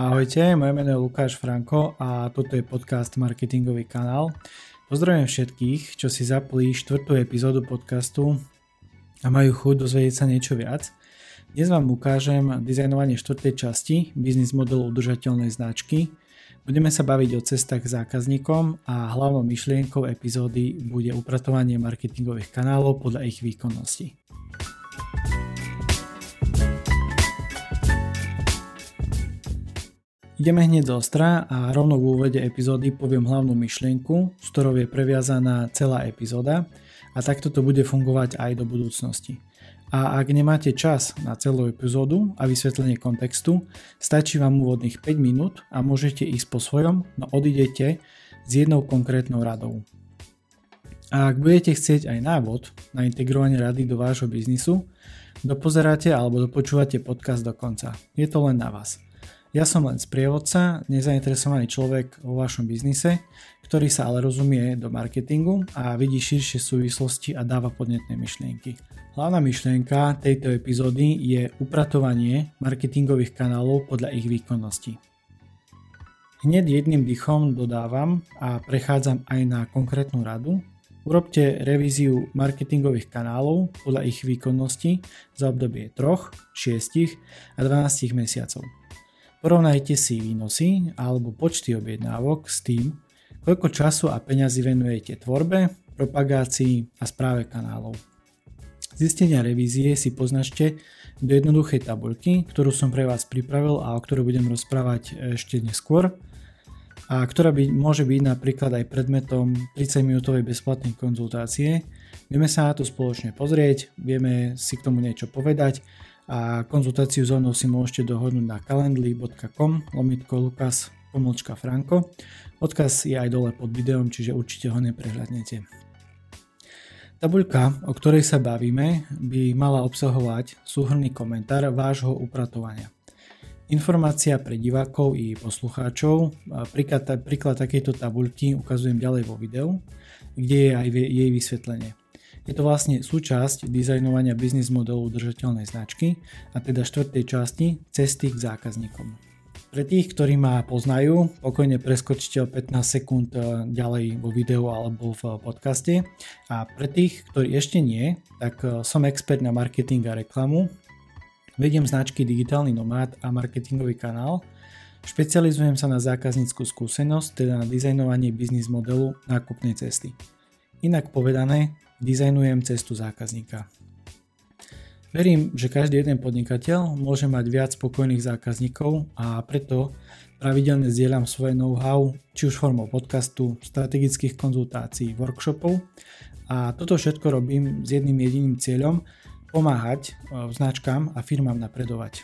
Ahojte, moje meno je Lukáš Franko a toto je podcast Marketingový kanál. Pozdravujem všetkých, čo si zapli štvrtú epizódu podcastu a majú chuť dozvedieť sa niečo viac. Dnes vám ukážem dizajnovanie štvrtej časti biznis modelu udržateľnej značky. Budeme sa baviť o cestách k zákazníkom a hlavnou myšlienkou epizódy bude upratovanie marketingových kanálov podľa ich výkonnosti. Ideme hneď z ostra a rovno v úvode epizódy poviem hlavnú myšlienku, s ktorou je previazaná celá epizóda a takto to bude fungovať aj do budúcnosti. A ak nemáte čas na celú epizódu a vysvetlenie kontextu, stačí vám úvodných 5 minút a môžete ísť po svojom, no odidete s jednou konkrétnou radou. A ak budete chcieť aj návod na integrovanie rady do vášho biznisu, dopozeráte alebo dopočúvate podcast do konca. Je to len na vás. Ja som len sprievodca, nezainteresovaný človek vo vašom biznise, ktorý sa ale rozumie do marketingu a vidí širšie súvislosti a dáva podnetné myšlienky. Hlavná myšlienka tejto epizódy je upratovanie marketingových kanálov podľa ich výkonnosti. Hneď jedným dychom dodávam a prechádzam aj na konkrétnu radu. Urobte revíziu marketingových kanálov podľa ich výkonnosti za obdobie 3, 6 a 12 mesiacov. Porovnajte si výnosy alebo počty objednávok s tým, koľko času a peňazí venujete tvorbe, propagácii a správe kanálov. Zistenia revízie si poznačte do jednoduchej tabuľky, ktorú som pre vás pripravil a o ktorej budem rozprávať ešte neskôr a ktorá by, môže byť napríklad aj predmetom 30 minútovej bezplatnej konzultácie. Vieme sa na to spoločne pozrieť, vieme si k tomu niečo povedať a konzultáciu so mnou si môžete dohodnúť na calendly.com lomitko lukas pomlčka franko. Odkaz je aj dole pod videom, čiže určite ho neprehľadnete. Tabuľka, o ktorej sa bavíme, by mala obsahovať súhrný komentár vášho upratovania. Informácia pre divákov i poslucháčov, príklad, príklad takejto tabuľky ukazujem ďalej vo videu, kde je aj jej vysvetlenie. Je to vlastne súčasť dizajnovania biznis modelu udržateľnej značky a teda štvrtej časti cesty k zákazníkom. Pre tých, ktorí ma poznajú, pokojne preskočte o 15 sekúnd e, ďalej vo videu alebo v podcaste. A pre tých, ktorí ešte nie, tak e, som expert na marketing a reklamu. Vediem značky Digitálny nomád a marketingový kanál. Špecializujem sa na zákazníckú skúsenosť, teda na dizajnovanie biznis modelu nákupnej cesty. Inak povedané, dizajnujem cestu zákazníka. Verím, že každý jeden podnikateľ môže mať viac spokojných zákazníkov a preto pravidelne zdieľam svoje know-how, či už formou podcastu, strategických konzultácií, workshopov a toto všetko robím s jedným jediným cieľom pomáhať e, značkám a firmám napredovať.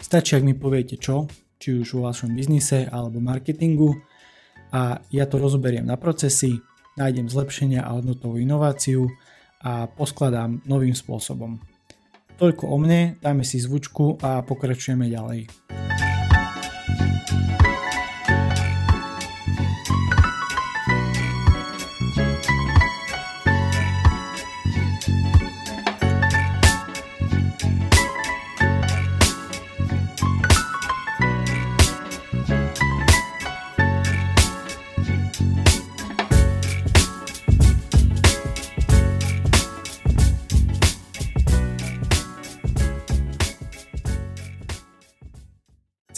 Stačí, ak mi poviete čo, či už vo vašom biznise alebo marketingu a ja to rozoberiem na procesy, nájdem zlepšenia a hodnotovú inováciu a poskladám novým spôsobom. Toľko o mne, dáme si zvučku a pokračujeme ďalej.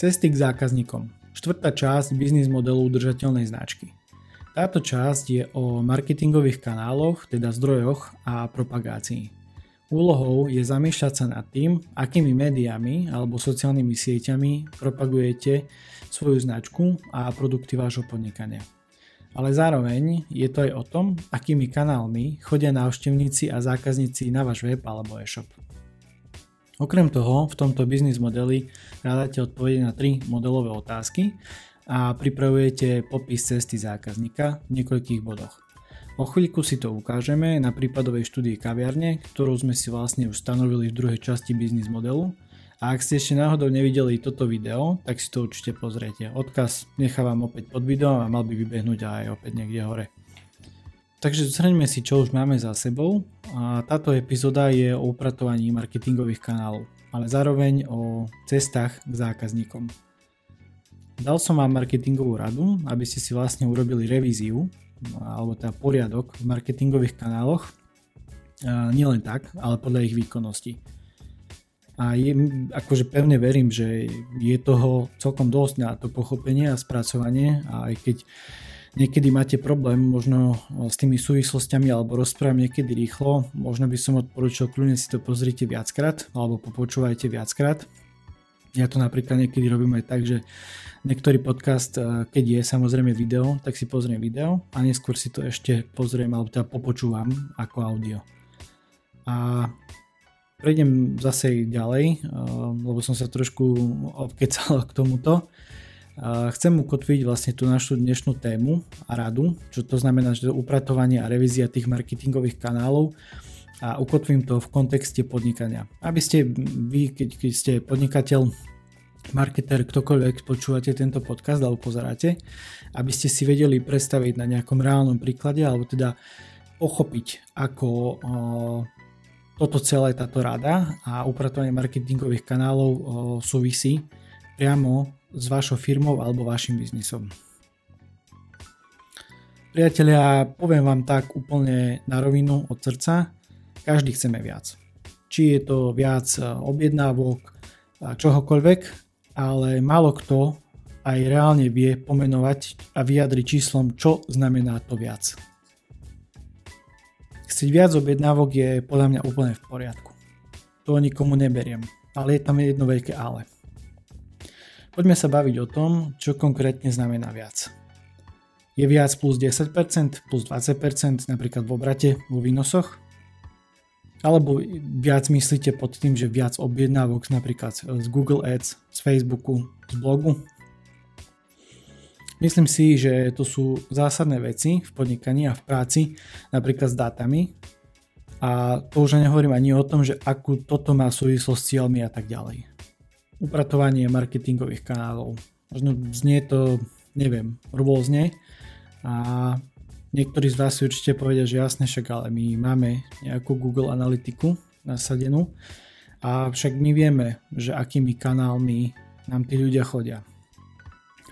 Cesty k zákazníkom. Štvrtá časť biznis modelu udržateľnej značky. Táto časť je o marketingových kanáloch, teda zdrojoch a propagácii. Úlohou je zamýšľať sa nad tým, akými médiami alebo sociálnymi sieťami propagujete svoju značku a produkty vášho podnikania. Ale zároveň je to aj o tom, akými kanálmi chodia návštevníci a zákazníci na váš web alebo e-shop. Okrem toho, v tomto biznis modeli hľadáte odpovede na tri modelové otázky a pripravujete popis cesty zákazníka v niekoľkých bodoch. O chvíľku si to ukážeme na prípadovej štúdii kaviarne, ktorú sme si vlastne už stanovili v druhej časti biznis modelu. A ak ste ešte náhodou nevideli toto video, tak si to určite pozriete. Odkaz nechávam opäť pod videom a mal by vybehnúť aj opäť niekde hore. Takže zhrňme si, čo už máme za sebou. A táto epizóda je o upratovaní marketingových kanálov, ale zároveň o cestách k zákazníkom. dal som vám marketingovú radu, aby ste si vlastne urobili revíziu alebo teda poriadok v marketingových kanáloch. Nie len tak, ale podľa ich výkonnosti. A je, akože pevne verím, že je toho celkom dosť na to pochopenie a spracovanie aj keď niekedy máte problém možno s tými súvislostiami alebo rozprávam niekedy rýchlo, možno by som odporúčal kľudne si to pozrite viackrát alebo popočúvajte viackrát. Ja to napríklad niekedy robím aj tak, že niektorý podcast, eh, keď je samozrejme video, tak si pozriem video a neskôr si to ešte pozriem alebo teda popočúvam ako audio. A prejdem zase ďalej, eh, lebo som sa trošku obkecal k tomuto. Chcem ukotviť vlastne tú našu dnešnú tému a radu, čo to znamená, že to upratovanie a revízia tých marketingových kanálov a ukotvím to v kontexte podnikania. Aby ste vy, keď, keď ste podnikateľ, marketer, ktokoľvek počúvate tento podcast alebo pozeráte, aby ste si vedeli predstaviť na nejakom reálnom príklade alebo teda pochopiť, ako o, toto celé táto rada a upratovanie marketingových kanálov o, súvisí priamo s vašou firmou alebo vašim biznisom. Priatelia, poviem vám tak úplne na rovinu od srdca, každý chceme viac. Či je to viac e, objednávok, čohokoľvek, ale málo kto aj reálne vie pomenovať a vyjadriť číslom, čo znamená to viac. Chcieť viac objednávok je podľa mňa úplne v poriadku. To nikomu neberiem, ale je tam jedno veľké ale. Poďme sa baviť o tom, čo konkrétne znamená viac. Je viac plus 10%, plus 20% napríklad v obrate, vo výnosoch? Alebo viac myslíte pod tým, že viac objednávok napríklad z Google Ads, z Facebooku, z blogu? Myslím si, že to sú zásadné veci v podnikaní a v práci, napríklad s dátami. A to už nehovorím ani o tom, že akú toto má súvislosť s cieľmi a tak ďalej upratovanie marketingových kanálov. Možno znie to, neviem, rôzne a niektorí z vás si určite povedia, že jasne však, ale my máme nejakú Google analytiku nasadenú a však my vieme, že akými kanálmi nám tí ľudia chodia.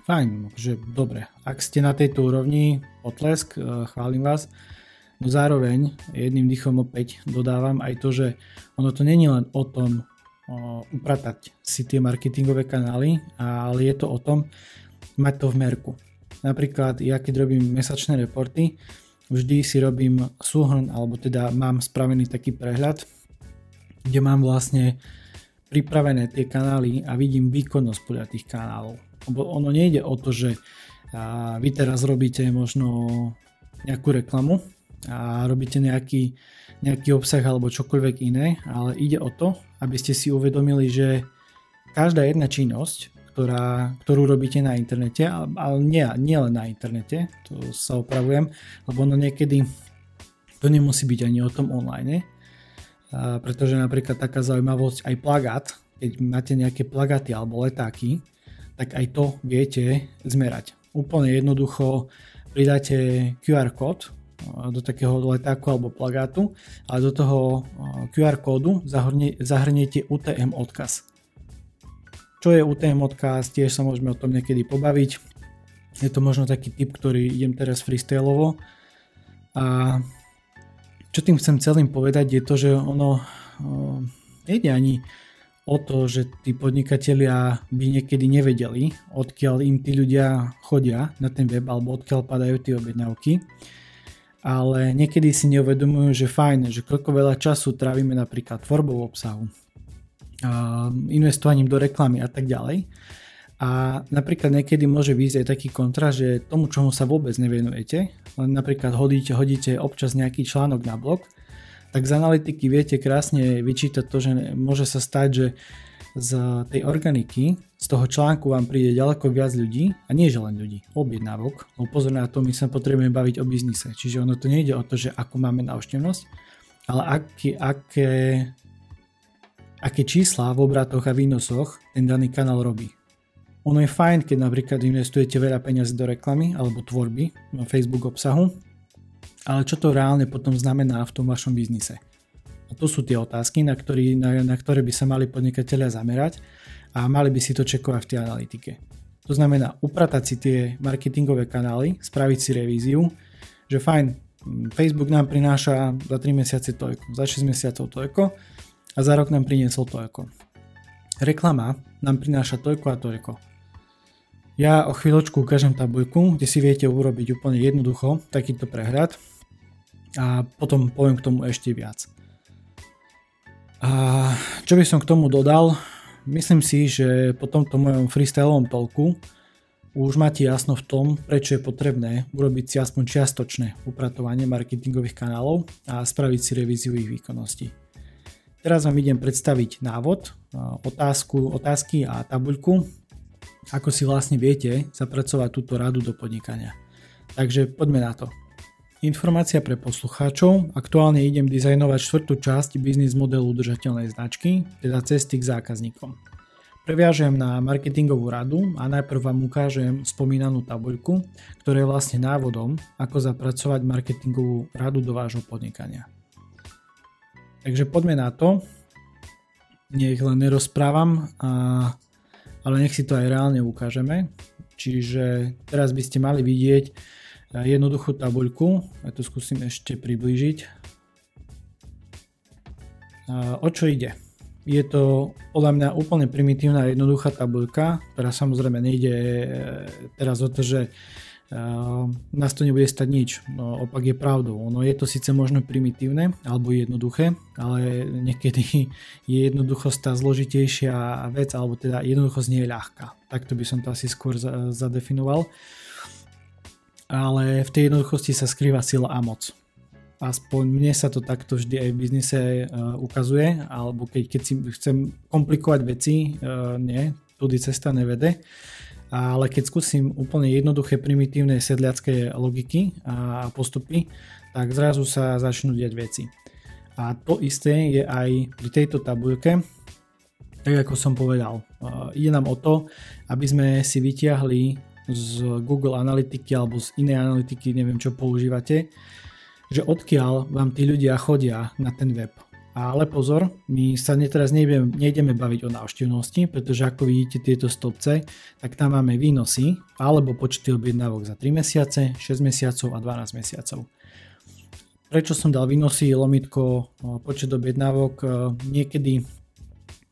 Fajn, že dobre, ak ste na tejto úrovni, potlesk, e, chválim vás, no zároveň jedným dýchom opäť dodávam aj to, že ono to není len o tom, upratať si tie marketingové kanály, ale je to o tom mať to v merku. Napríklad ja keď robím mesačné reporty, vždy si robím súhrn, alebo teda mám spravený taký prehľad, kde mám vlastne pripravené tie kanály a vidím výkonnosť podľa tých kanálov. Lebo ono nejde o to, že vy teraz robíte možno nejakú reklamu a robíte nejaký nejaký obsah alebo čokoľvek iné, ale ide o to, aby ste si uvedomili, že každá jedna činnosť, ktorá, ktorú robíte na internete, ale nie, nie len na internete, to sa opravujem, lebo ono niekedy to nemusí byť ani o tom online, a pretože napríklad taká zaujímavosť aj plagát, keď máte nejaké plagaty alebo letáky, tak aj to viete zmerať. Úplne jednoducho pridáte QR kód do takého letáku alebo plagátu a do toho QR kódu zahrnie, zahrniete UTM odkaz. Čo je UTM odkaz, tiež sa môžeme o tom niekedy pobaviť. Je to možno taký typ, ktorý idem teraz freestyleovo. A čo tým chcem celým povedať je to, že ono nejde ani o to, že tí podnikatelia by niekedy nevedeli, odkiaľ im tí ľudia chodia na ten web alebo odkiaľ padajú tie objednávky ale niekedy si neuvedomujú, že fajn, že koľko veľa času trávime napríklad tvorbou obsahu, investovaním do reklamy a tak ďalej. A napríklad niekedy môže výjsť aj taký kontra, že tomu, čomu sa vôbec nevenujete, len napríklad hodíte, hodíte občas nejaký článok na blog, tak z analytiky viete krásne vyčítať to, že môže sa stať, že z tej organiky, z toho článku vám príde ďaleko viac ľudí, a nie že len ľudí, objednávok, lebo pozor na to, my sa potrebujeme baviť o biznise, čiže ono to nejde o to, že ako máme návštevnosť, ale aké, aké, aké čísla v obratoch a výnosoch ten daný kanál robí. Ono je fajn, keď napríklad investujete veľa peniazy do reklamy alebo tvorby na Facebook obsahu, ale čo to reálne potom znamená v tom vašom biznise? A to sú tie otázky, na, ktorý, na, na ktoré by sa mali podnikatelia zamerať a mali by si to čekovať v tej analytike. To znamená upratať si tie marketingové kanály, spraviť si revíziu, že fajn, Facebook nám prináša za 3 mesiace toľko, za 6 mesiacov toľko a za rok nám priniesol toľko. Reklama nám prináša toľko a toľko. Ja o chvíľočku ukážem tabuľku, kde si viete urobiť úplne jednoducho takýto prehľad a potom poviem k tomu ešte viac. A čo by som k tomu dodal? Myslím si, že po tomto mojom freestyleovom tolku už máte jasno v tom, prečo je potrebné urobiť si aspoň čiastočné upratovanie marketingových kanálov a spraviť si revíziu ich výkonnosti. Teraz vám idem predstaviť návod, otázku, otázky a tabuľku, ako si vlastne viete zapracovať túto radu do podnikania. Takže poďme na to. Informácia pre poslucháčov. Aktuálne idem dizajnovať štvrtú časť biznis modelu udržateľnej značky, teda cesty k zákazníkom. Previažem na marketingovú radu a najprv vám ukážem spomínanú tabuľku, ktorá je vlastne návodom, ako zapracovať marketingovú radu do vášho podnikania. Takže poďme na to. Nech len nerozprávam, a, ale nech si to aj reálne ukážeme. Čiže teraz by ste mali vidieť jednoduchú tabuľku. Ja to skúsim ešte priblížiť. O čo ide? Je to podľa mňa úplne primitívna jednoduchá tabuľka, ktorá samozrejme nejde e, teraz o to, že e, nás to nebude stať nič. No, opak je pravdou. Ono je to síce možno primitívne alebo jednoduché, ale niekedy je jednoduchosť tá zložitejšia vec, alebo teda jednoduchosť nie je ľahká. Takto by som to asi skôr zadefinoval ale v tej jednoduchosti sa skrýva sila a moc. Aspoň mne sa to takto vždy aj v biznise uh, ukazuje, alebo keď, keď si chcem komplikovať veci, uh, nie, tudy cesta nevede. Ale keď skúsim úplne jednoduché, primitívne sedliacké logiky a postupy, tak zrazu sa začnú diať veci. A to isté je aj pri tejto tabuľke, tak ako som povedal. Uh, ide nám o to, aby sme si vytiahli z Google Analytiky alebo z inej analytiky, neviem čo používate, že odkiaľ vám tí ľudia chodia na ten web. Ale pozor, my sa teraz nejdeme, baviť o návštevnosti, pretože ako vidíte tieto stopce, tak tam máme výnosy alebo počty objednávok za 3 mesiace, 6 mesiacov a 12 mesiacov. Prečo som dal výnosy, lomitko, počet objednávok, niekedy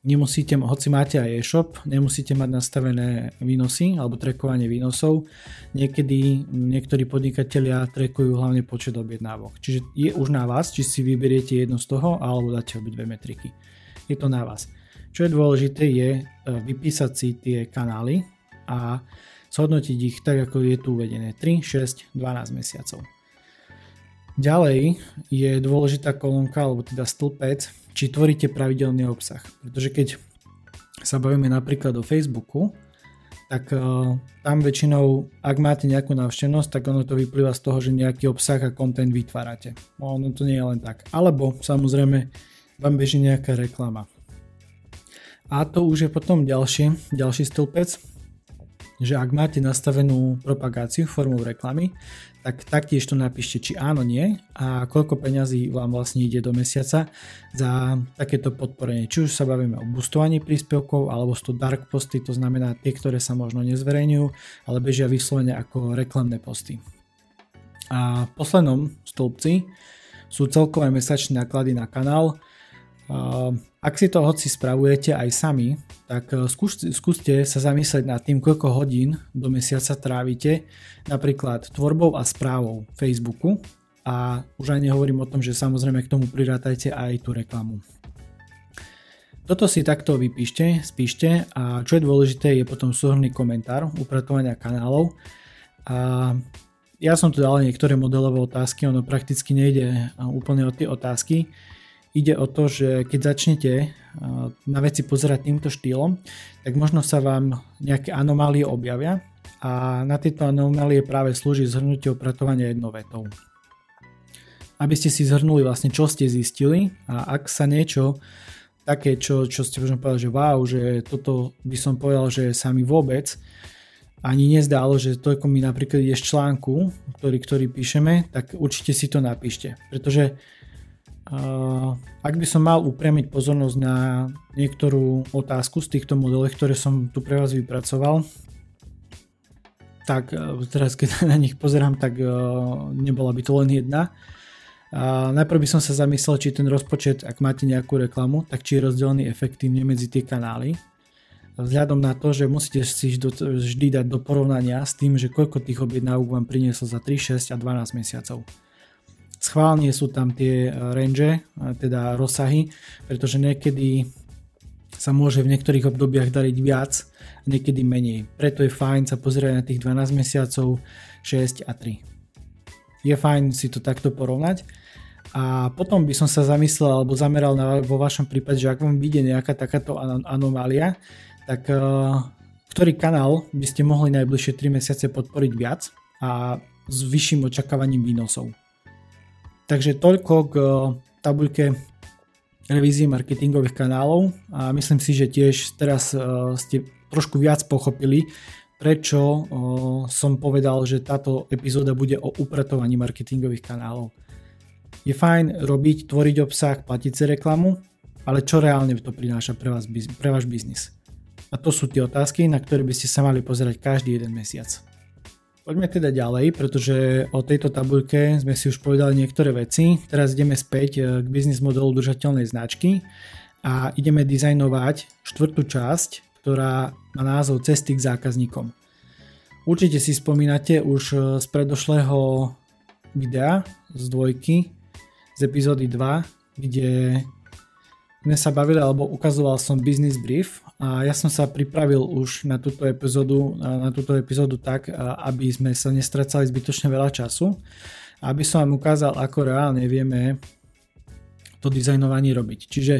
nemusíte, hoci máte aj e-shop, nemusíte mať nastavené výnosy alebo trekovanie výnosov. Niekedy niektorí podnikatelia trekujú hlavne počet objednávok. Čiže je už na vás, či si vyberiete jedno z toho alebo dáte obidve metriky. Je to na vás. Čo je dôležité je e, vypísať si tie kanály a zhodnotiť ich tak, ako je tu uvedené 3, 6, 12 mesiacov. Ďalej je dôležitá kolónka, alebo teda stĺpec, či tvoríte pravidelný obsah. Pretože keď sa bavíme napríklad o Facebooku, tak uh, tam väčšinou, ak máte nejakú návštevnosť, tak ono to vyplýva z toho, že nejaký obsah a content vytvárate. No, ono to nie je len tak. Alebo samozrejme vám beží nejaká reklama. A to už je potom ďalší, ďalší stĺpec, že ak máte nastavenú propagáciu formou reklamy, tak taktiež to napíšte, či áno, nie a koľko peňazí vám vlastne ide do mesiaca za takéto podporenie. Či už sa bavíme o boostovaní príspevkov alebo sú to dark posty, to znamená tie, ktoré sa možno nezverejňujú, ale bežia vyslovene ako reklamné posty. A v poslednom stĺpci sú celkové mesačné náklady na kanál, ak si to hoci spravujete aj sami, tak e, skúste, skúste sa zamyslieť nad tým, koľko hodín do mesiaca trávite napríklad tvorbou a správou Facebooku a už aj nehovorím o tom, že samozrejme k tomu prirátajte aj tú reklamu. Toto si takto vypíšte, spíšte a čo je dôležité je potom súhrný komentár upratovania kanálov. A ja som tu dal niektoré modelové otázky, ono prakticky nejde úplne o tie otázky, ide o to, že keď začnete eh, na veci pozerať týmto štýlom, tak možno sa vám nejaké anomálie objavia a na tieto anomálie práve slúži zhrnutie opratovania jednou vetou. Aby ste si zhrnuli vlastne, čo ste zistili a ak sa niečo také, čo, čo ste možno povedali, že wow, že toto by som povedal, že sa mi vôbec ani nezdálo, že toľko mi napríklad ide z článku, ktorý, ktorý píšeme, tak určite si to napíšte. Pretože ak by som mal upriamiť pozornosť na niektorú otázku z týchto modelov, ktoré som tu pre vás vypracoval, tak teraz keď na nich pozerám, tak nebola by to len jedna. A najprv by som sa zamyslel, či ten rozpočet, ak máte nejakú reklamu, tak či je rozdelený efektívne medzi tie kanály. Vzhľadom na to, že musíte si vždy dať do porovnania s tým, že koľko tých objednávok vám prinieslo za 3, 6 a 12 mesiacov. Schválne sú tam tie range, teda rozsahy, pretože niekedy sa môže v niektorých obdobiach dariť viac niekedy menej. Preto je fajn sa pozrieť na tých 12 mesiacov, 6 a 3 je fajn si to takto porovnať. A potom by som sa zamyslel alebo zameral na, vo vašom prípade, že ak vám vyjde nejaká takáto anomália, tak uh, ktorý kanál by ste mohli najbližšie 3 mesiace podporiť viac a s vyšším očakávaním výnosov. Takže toľko k uh, tabuľke revízie marketingových kanálov a myslím si, že tiež teraz uh, ste trošku viac pochopili, prečo som povedal, že táto epizóda bude o upratovaní marketingových kanálov. Je fajn robiť, tvoriť obsah, platiť si reklamu, ale čo reálne to prináša pre, vás, pre váš biznis? A to sú tie otázky, na ktoré by ste sa mali pozerať každý jeden mesiac. Poďme teda ďalej, pretože o tejto tabuľke sme si už povedali niektoré veci. Teraz ideme späť e, k biznis modelu držateľnej značky a ideme dizajnovať štvrtú časť ktorá má názov Cesty k zákazníkom. Určite si spomínate už e, z predošlého videa z dvojky, z epizódy 2, kde sme sa bavili alebo ukazoval som business brief a ja som sa pripravil už na túto epizódu, na túto epizódu tak, aby sme sa nestracali zbytočne veľa času aby som vám ukázal, ako reálne vieme to dizajnovanie robiť. Čiže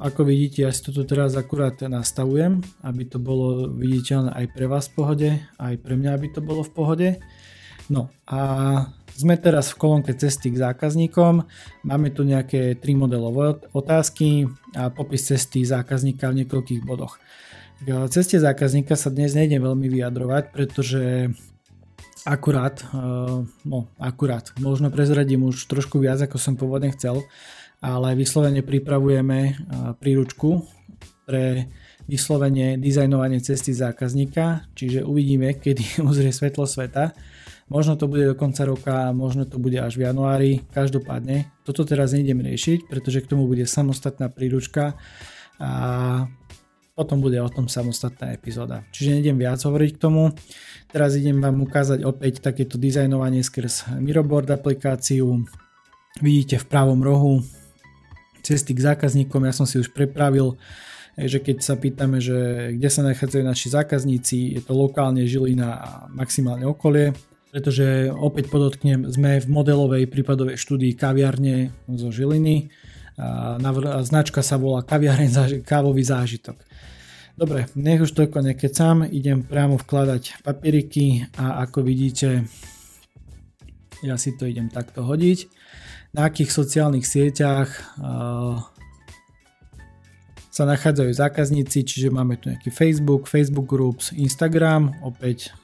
ako vidíte, ja si to tu teraz akurát nastavujem, aby to bolo viditeľné aj pre vás v pohode, aj pre mňa, aby to bolo v pohode. No a sme teraz v kolónke cesty k zákazníkom, máme tu nejaké tri modelové otázky a popis cesty zákazníka v niekoľkých bodoch. K ceste zákazníka sa dnes nejdem veľmi vyjadrovať, pretože akurát, no akurát, možno prezradím už trošku viac, ako som pôvodne chcel, ale vyslovene pripravujeme príručku pre vyslovene dizajnovanie cesty zákazníka, čiže uvidíme, kedy uzrie svetlo sveta. Možno to bude do konca roka, možno to bude až v januári, každopádne. Toto teraz nejdem riešiť, pretože k tomu bude samostatná príručka a potom bude o tom samostatná epizóda. Čiže nejdem viac hovoriť k tomu. Teraz idem vám ukázať opäť takéto dizajnovanie skrz Miroboard aplikáciu. Vidíte v pravom rohu cesty k zákazníkom. Ja som si už prepravil, že keď sa pýtame, že kde sa nachádzajú naši zákazníci, je to lokálne Žilina a maximálne okolie, pretože opäť podotknem, sme v modelovej prípadovej štúdii kaviarne zo Žiliny. A značka sa volá kaviareň kávový zážitok. Dobre, nech už toľko nekecam, idem priamo vkladať papieriky a ako vidíte, ja si to idem takto hodiť na akých sociálnych sieťach sa nachádzajú zákazníci, čiže máme tu nejaký Facebook, Facebook Groups, Instagram, opäť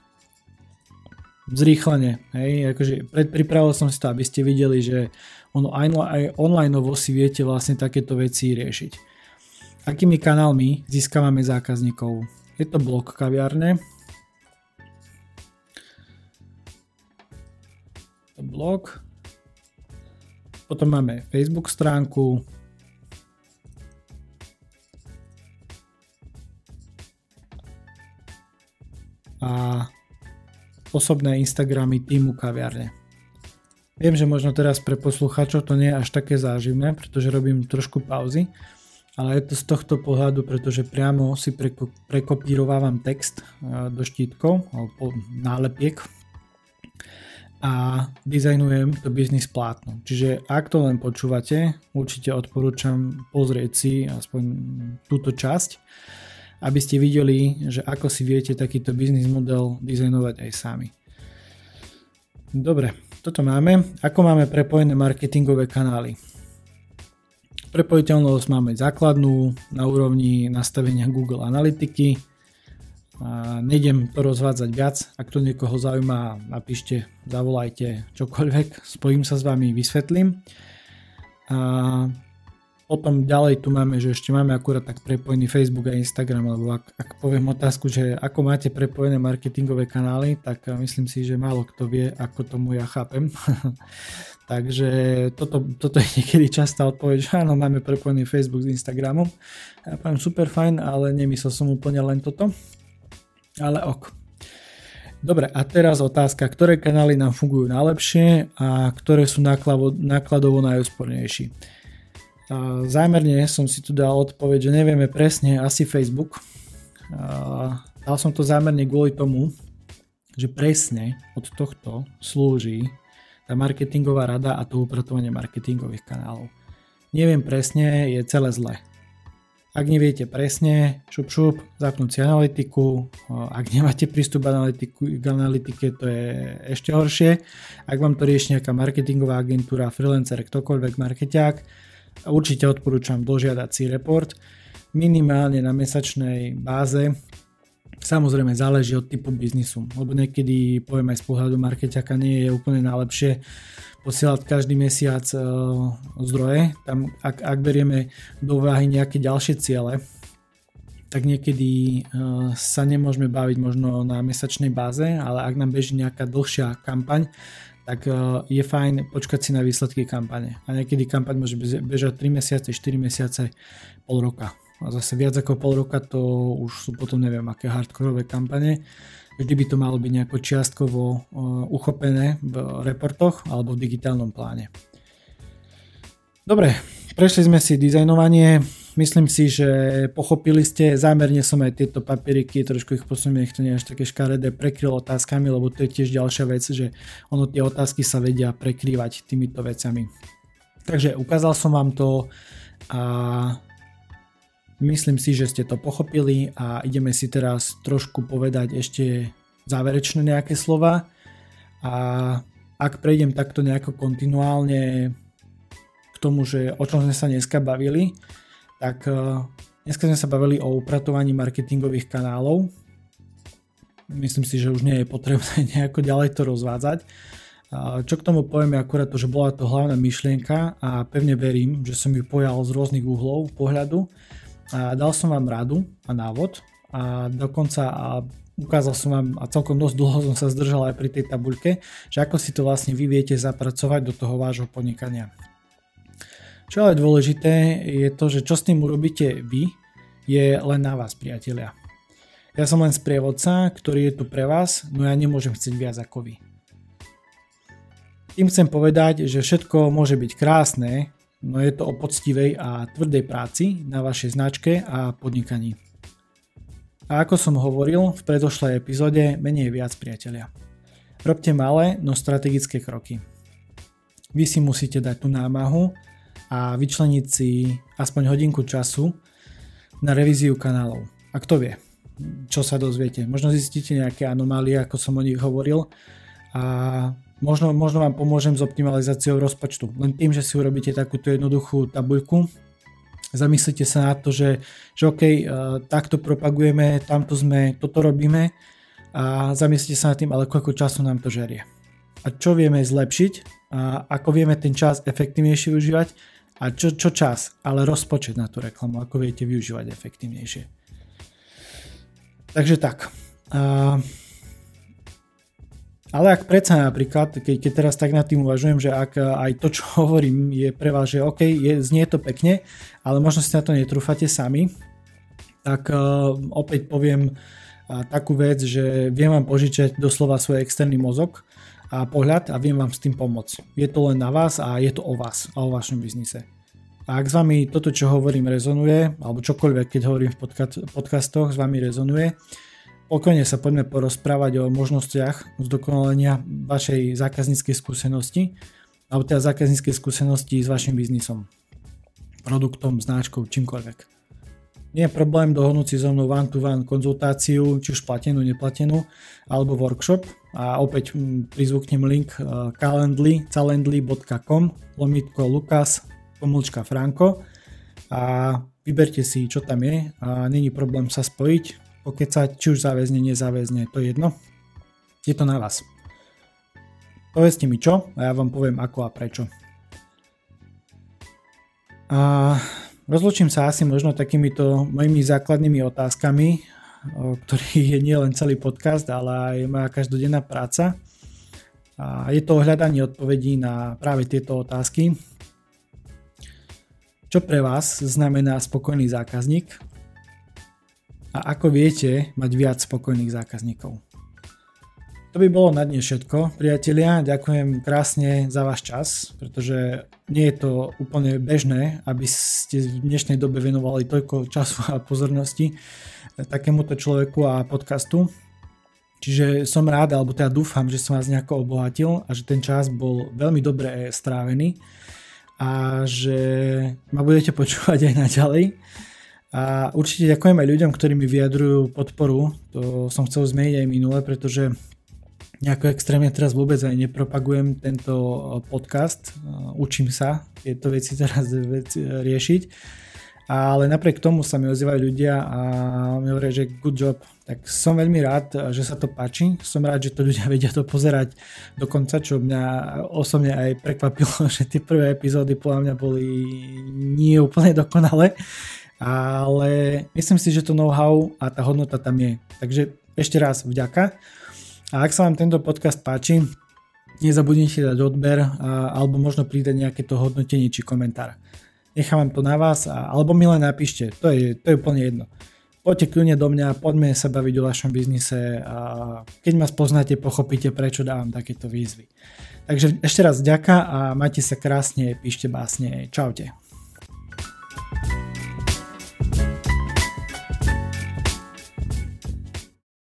zrýchlenie. Hej, akože pripravil som si to, aby ste videli, že ono aj online si viete vlastne takéto veci riešiť. Akými kanálmi získavame zákazníkov? Je to blog kaviarne. Blog. Potom máme Facebook stránku, a osobné Instagramy týmu kaviarne. Viem, že možno teraz pre poslucháčov to nie je až také záživné, pretože robím trošku pauzy, ale je to z tohto pohľadu, pretože priamo si prekopírovávam text do štítkov alebo nálepiek a dizajnujem to biznis plátno. Čiže ak to len počúvate, určite odporúčam pozrieť si aspoň túto časť, aby ste videli, že ako si viete takýto biznis model dizajnovať aj sami. Dobre, toto máme. Ako máme prepojené marketingové kanály? Prepojiteľnosť máme základnú na úrovni nastavenia Google Analytiky, a nejdem to rozvádzať viac, ak to niekoho zaujíma, napíšte, zavolajte čokoľvek, spojím sa s vami, vysvetlím. A potom ďalej tu máme, že ešte máme akurát tak prepojený Facebook a Instagram, lebo ak, ak poviem otázku, že ako máte prepojené marketingové kanály, tak myslím si, že málo kto vie, ako tomu ja chápem. Takže toto, toto je niekedy častá odpoveď, že áno, máme prepojený Facebook s Instagramom. Ja poviem super fajn, ale nemyslel som úplne len toto. Ale ok. Dobre, a teraz otázka, ktoré kanály nám fungujú najlepšie a ktoré sú náklado, nákladovo najúspornejší. Zámerne som si tu dal odpoveď, že nevieme presne, asi Facebook. Dal som to zámerne kvôli tomu, že presne od tohto slúži tá marketingová rada a to upratovanie marketingových kanálov. Neviem presne, je celé zle. Ak neviete presne, šup šup, zapnúť si analytiku, ak nemáte prístup analytiku, k analytike, to je ešte horšie. Ak vám to rieši nejaká marketingová agentúra, freelancer, ktokoľvek markeťák, určite odporúčam dožiadať si report minimálne na mesačnej báze Samozrejme záleží od typu biznisu, lebo niekedy poviem aj z pohľadu markeťaka nie je úplne najlepšie posielať každý mesiac uh, zdroje. Tam, ak, ak berieme do úvahy nejaké ďalšie ciele, tak niekedy uh, sa nemôžeme baviť možno na mesačnej báze, ale ak nám beží nejaká dlhšia kampaň, tak uh, je fajn počkať si na výsledky kampane. A niekedy kampaň môže bežať 3 mesiace, 4 mesiace, pol roka a zase viac ako pol roka to už sú potom neviem aké hardkorové kampane. Vždy by to malo byť nejako čiastkovo uh, uchopené v reportoch alebo v digitálnom pláne. Dobre, prešli sme si dizajnovanie. Myslím si, že pochopili ste, zámerne som aj tieto papieriky, trošku ich posuniem, nech to nie až také škaredé, prekryl otázkami, lebo to je tiež ďalšia vec, že ono tie otázky sa vedia prekrývať týmito vecami. Takže ukázal som vám to a Myslím si, že ste to pochopili a ideme si teraz trošku povedať ešte záverečné nejaké slova a ak prejdem takto nejako kontinuálne k tomu, že o čom sme sa dneska bavili, tak eh, dneska sme sa bavili o upratovaní marketingových kanálov. Myslím si, že už nie je potrebné nejako ďalej to rozvádzať. Čo k tomu poviem je akurát to, že bola to hlavná myšlienka a pevne verím, že som ju pojal z rôznych uhlov pohľadu a dal som vám radu a návod a dokonca a ukázal som vám a celkom dosť dlho som sa zdržal aj pri tej tabuľke, že ako si to vlastne vy viete zapracovať do toho vášho podnikania. Čo ale dôležité je to, že čo s tým urobíte vy, je len na vás, priatelia. Ja som len sprievodca, ktorý je tu pre vás, no ja nemôžem chcieť viac ako vy. Tým chcem povedať, že všetko môže byť krásne, no je to o poctivej a tvrdej práci na vašej značke a podnikaní. A ako som hovoril v predošlej epizóde, menej viac priatelia. Robte malé, no strategické kroky. Vy si musíte dať tú námahu a vyčleniť si aspoň hodinku času na revíziu kanálov. A kto vie, čo sa dozviete. Možno zistíte nejaké anomálie, ako som o nich hovoril a Možno, možno vám pomôžem s optimalizáciou rozpočtu. Len tým, že si urobíte takúto jednoduchú tabuľku, zamyslite sa na to, že, že OK, uh, takto propagujeme, tamto sme, toto robíme a zamyslite sa nad tým, ale koľko času nám to žerie. A čo vieme zlepšiť a ako vieme ten čas efektívnejšie využívať a čo, čo čas, ale rozpočet na tú reklamu, ako viete využívať efektívnejšie. Takže tak. Uh, ale ak predsa napríklad, keď, keď teraz tak nad tým uvažujem, že ak aj to, čo hovorím, je pre vás, že OK, je, znie to pekne, ale možno si na to netrúfate sami, tak uh, opäť poviem uh, takú vec, že viem vám požičať doslova svoj externý mozog a pohľad a viem vám s tým pomôcť. Je to len na vás a je to o vás a o vašom biznise. A ak s vami toto, čo hovorím, rezonuje, alebo čokoľvek, keď hovorím v podcastoch, s vami rezonuje, Pokojne sa poďme porozprávať o možnostiach zdokonalenia vašej zákazníckej skúsenosti alebo teda zákazníckej skúsenosti s vašim biznisom, produktom, značkou, čímkoľvek. Nie je problém dohodnúť si so mnou one-to-one konzultáciu, či už platenú, neplatenú, alebo workshop a opäť prizvuknem link eh, calendly, calendly.com lomitko Lukas, pomlčka Franko a vyberte si, čo tam je a není problém sa spojiť, pokecať, či už záväzne, nezáväzne, to je jedno. Je to na vás. Povedzte mi čo a ja vám poviem ako a prečo. A rozlučím sa asi možno takýmito mojimi základnými otázkami, ktorých je nielen celý podcast, ale aj moja každodenná práca. A je to hľadanie odpovedí na práve tieto otázky. Čo pre vás znamená spokojný zákazník? A ako viete mať viac spokojných zákazníkov? To by bolo na dnes všetko, priatelia. Ďakujem krásne za váš čas, pretože nie je to úplne bežné, aby ste v dnešnej dobe venovali toľko času a pozornosti takémuto človeku a podcastu. Čiže som rád, alebo teda dúfam, že som vás nejako obohatil a že ten čas bol veľmi dobre strávený a že ma budete počúvať aj naďalej. A určite ďakujem aj ľuďom, ktorí mi vyjadrujú podporu. To som chcel zmeniť aj minule, pretože nejako extrémne teraz vôbec aj nepropagujem tento podcast. Učím sa tieto veci teraz riešiť. Ale napriek tomu sa mi ozývajú ľudia a mi hovoria, že good job. Tak som veľmi rád, že sa to páči. Som rád, že to ľudia vedia to pozerať do konca, čo mňa osobne aj prekvapilo, že tie prvé epizódy podľa mňa boli nie úplne dokonalé. Ale myslím si, že to know-how a tá hodnota tam je. Takže ešte raz vďaka. A ak sa vám tento podcast páči, nezabudnite dať odber alebo možno pridať nejaké to hodnotenie či komentár nechávam to na vás, a, alebo mi len napíšte, to je, to je úplne jedno. Poďte kľudne do mňa, poďme sa baviť o vašom biznise a keď ma spoznáte, pochopíte, prečo dávam takéto výzvy. Takže ešte raz ďaká a majte sa krásne, píšte básne, čaute.